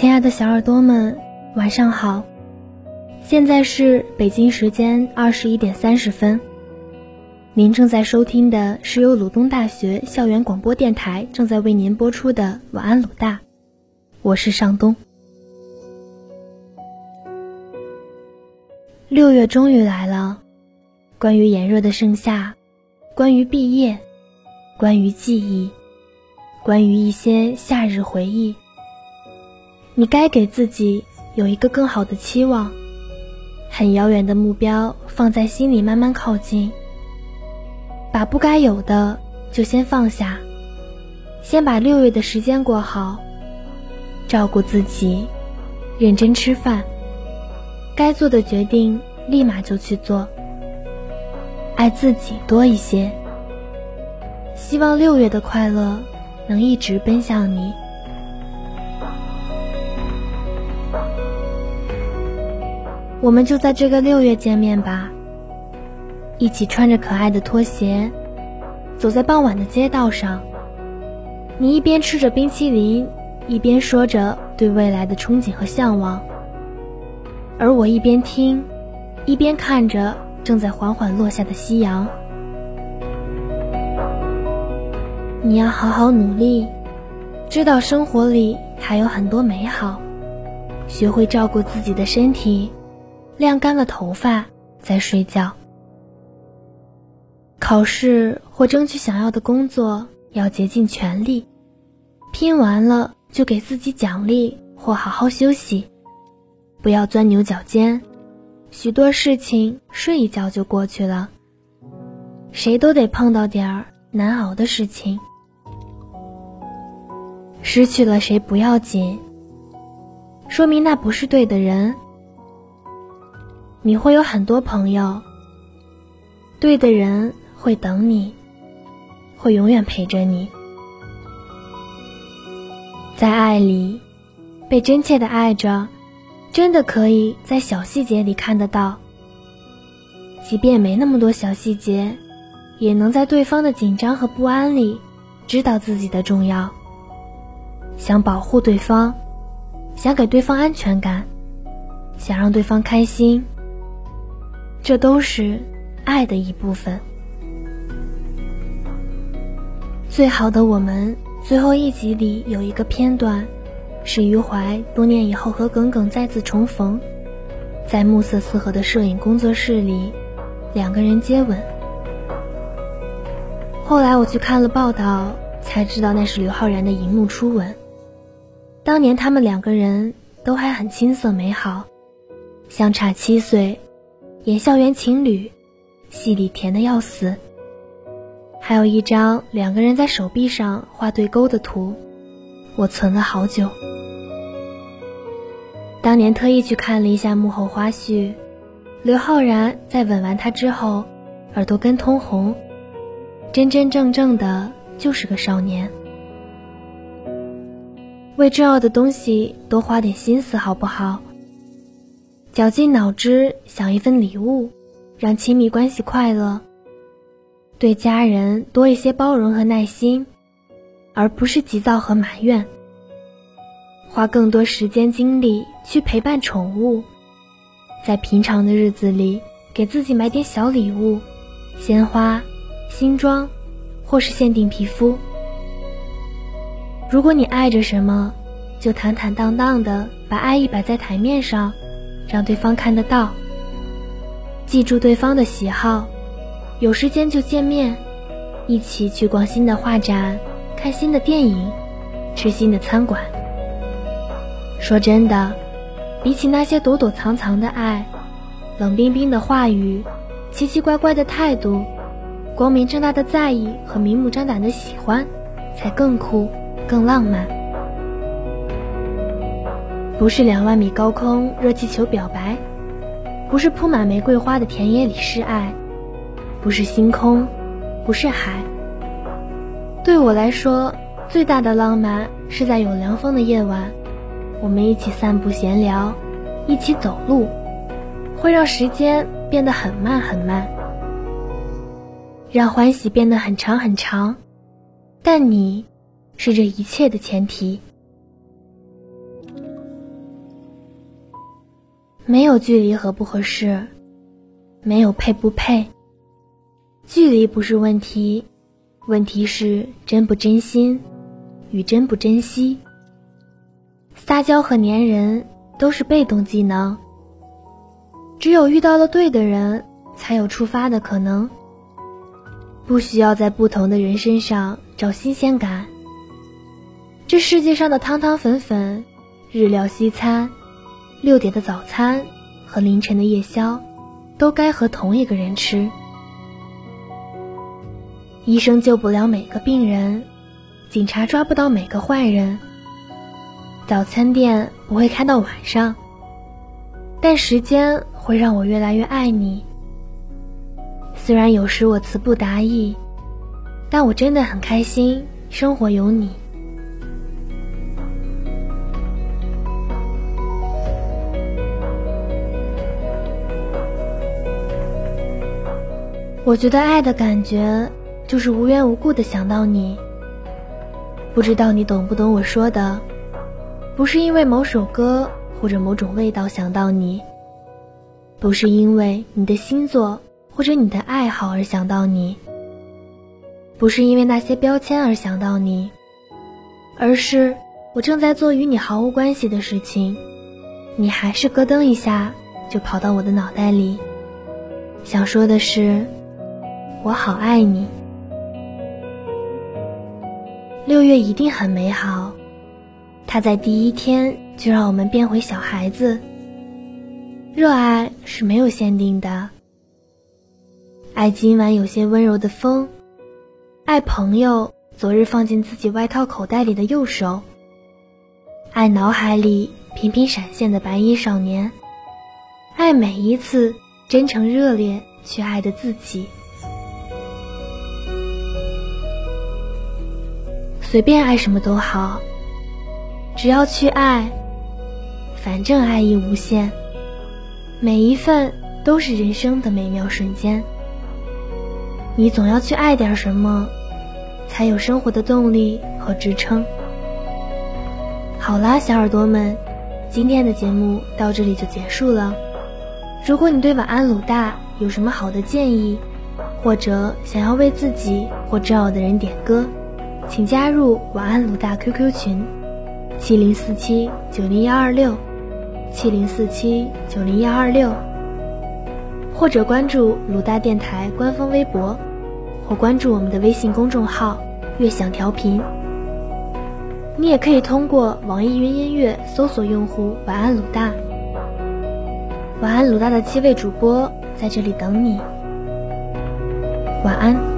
亲爱的小耳朵们，晚上好！现在是北京时间二十一点三十分。您正在收听的是由鲁东大学校园广播电台正在为您播出的《晚安鲁大》，我是尚东。六月终于来了，关于炎热的盛夏，关于毕业，关于记忆，关于一些夏日回忆。你该给自己有一个更好的期望，很遥远的目标放在心里慢慢靠近。把不该有的就先放下，先把六月的时间过好，照顾自己，认真吃饭，该做的决定立马就去做，爱自己多一些。希望六月的快乐能一直奔向你。我们就在这个六月见面吧，一起穿着可爱的拖鞋，走在傍晚的街道上。你一边吃着冰淇淋，一边说着对未来的憧憬和向往，而我一边听，一边看着正在缓缓落下的夕阳。你要好好努力，知道生活里还有很多美好，学会照顾自己的身体。晾干了头发再睡觉。考试或争取想要的工作要竭尽全力，拼完了就给自己奖励或好好休息，不要钻牛角尖。许多事情睡一觉就过去了。谁都得碰到点儿难熬的事情。失去了谁不要紧，说明那不是对的人。你会有很多朋友，对的人会等你，会永远陪着你。在爱里，被真切的爱着，真的可以在小细节里看得到。即便没那么多小细节，也能在对方的紧张和不安里，知道自己的重要。想保护对方，想给对方安全感，想让对方开心。这都是爱的一部分。最好的我们最后一集里有一个片段，是余淮多年以后和耿耿再次重逢，在暮色四合的摄影工作室里，两个人接吻。后来我去看了报道，才知道那是刘昊然的荧幕初吻。当年他们两个人都还很青涩美好，相差七岁。演校园情侣，戏里甜的要死。还有一张两个人在手臂上画对勾的图，我存了好久。当年特意去看了一下幕后花絮，刘昊然在吻完她之后，耳朵根通红，真真正正的就是个少年。为重要的东西多花点心思，好不好？绞尽脑汁想一份礼物，让亲密关系快乐。对家人多一些包容和耐心，而不是急躁和埋怨。花更多时间精力去陪伴宠物，在平常的日子里给自己买点小礼物，鲜花、新装，或是限定皮肤。如果你爱着什么，就坦坦荡荡的把爱意摆在台面上。让对方看得到，记住对方的喜好，有时间就见面，一起去逛新的画展，看新的电影，吃新的餐馆。说真的，比起那些躲躲藏藏的爱，冷冰冰的话语，奇奇怪怪的态度，光明正大的在意和明目张胆的喜欢，才更酷、更浪漫。不是两万米高空热气球表白，不是铺满玫瑰花的田野里示爱，不是星空，不是海。对我来说，最大的浪漫是在有凉风的夜晚，我们一起散步闲聊，一起走路，会让时间变得很慢很慢，让欢喜变得很长很长。但你，是这一切的前提。没有距离合不合适，没有配不配。距离不是问题，问题是真不真心与真不珍惜。撒娇和粘人都是被动技能，只有遇到了对的人，才有触发的可能。不需要在不同的人身上找新鲜感。这世界上的汤汤粉粉，日料西餐。六点的早餐和凌晨的夜宵，都该和同一个人吃。医生救不了每个病人，警察抓不到每个坏人。早餐店不会开到晚上，但时间会让我越来越爱你。虽然有时我词不达意，但我真的很开心，生活有你。我觉得爱的感觉就是无缘无故的想到你。不知道你懂不懂我说的？不是因为某首歌或者某种味道想到你，不是因为你的星座或者你的爱好而想到你，不是因为那些标签而想到你，而是我正在做与你毫无关系的事情，你还是咯噔一下就跑到我的脑袋里。想说的是。我好爱你。六月一定很美好，它在第一天就让我们变回小孩子。热爱是没有限定的，爱今晚有些温柔的风，爱朋友昨日放进自己外套口袋里的右手，爱脑海里频频闪现的白衣少年，爱每一次真诚热烈去爱的自己。随便爱什么都好，只要去爱，反正爱意无限，每一份都是人生的美妙瞬间。你总要去爱点什么，才有生活的动力和支撑。好啦，小耳朵们，今天的节目到这里就结束了。如果你对晚安鲁大有什么好的建议，或者想要为自己或重要的人点歌。请加入晚安鲁大 QQ 群：七零四七九零幺二六，七零四七九零幺二六，或者关注鲁大电台官方微博，或关注我们的微信公众号“悦享调频”。你也可以通过网易云音乐搜索用户“晚安鲁大”。晚安鲁大的七位主播在这里等你。晚安。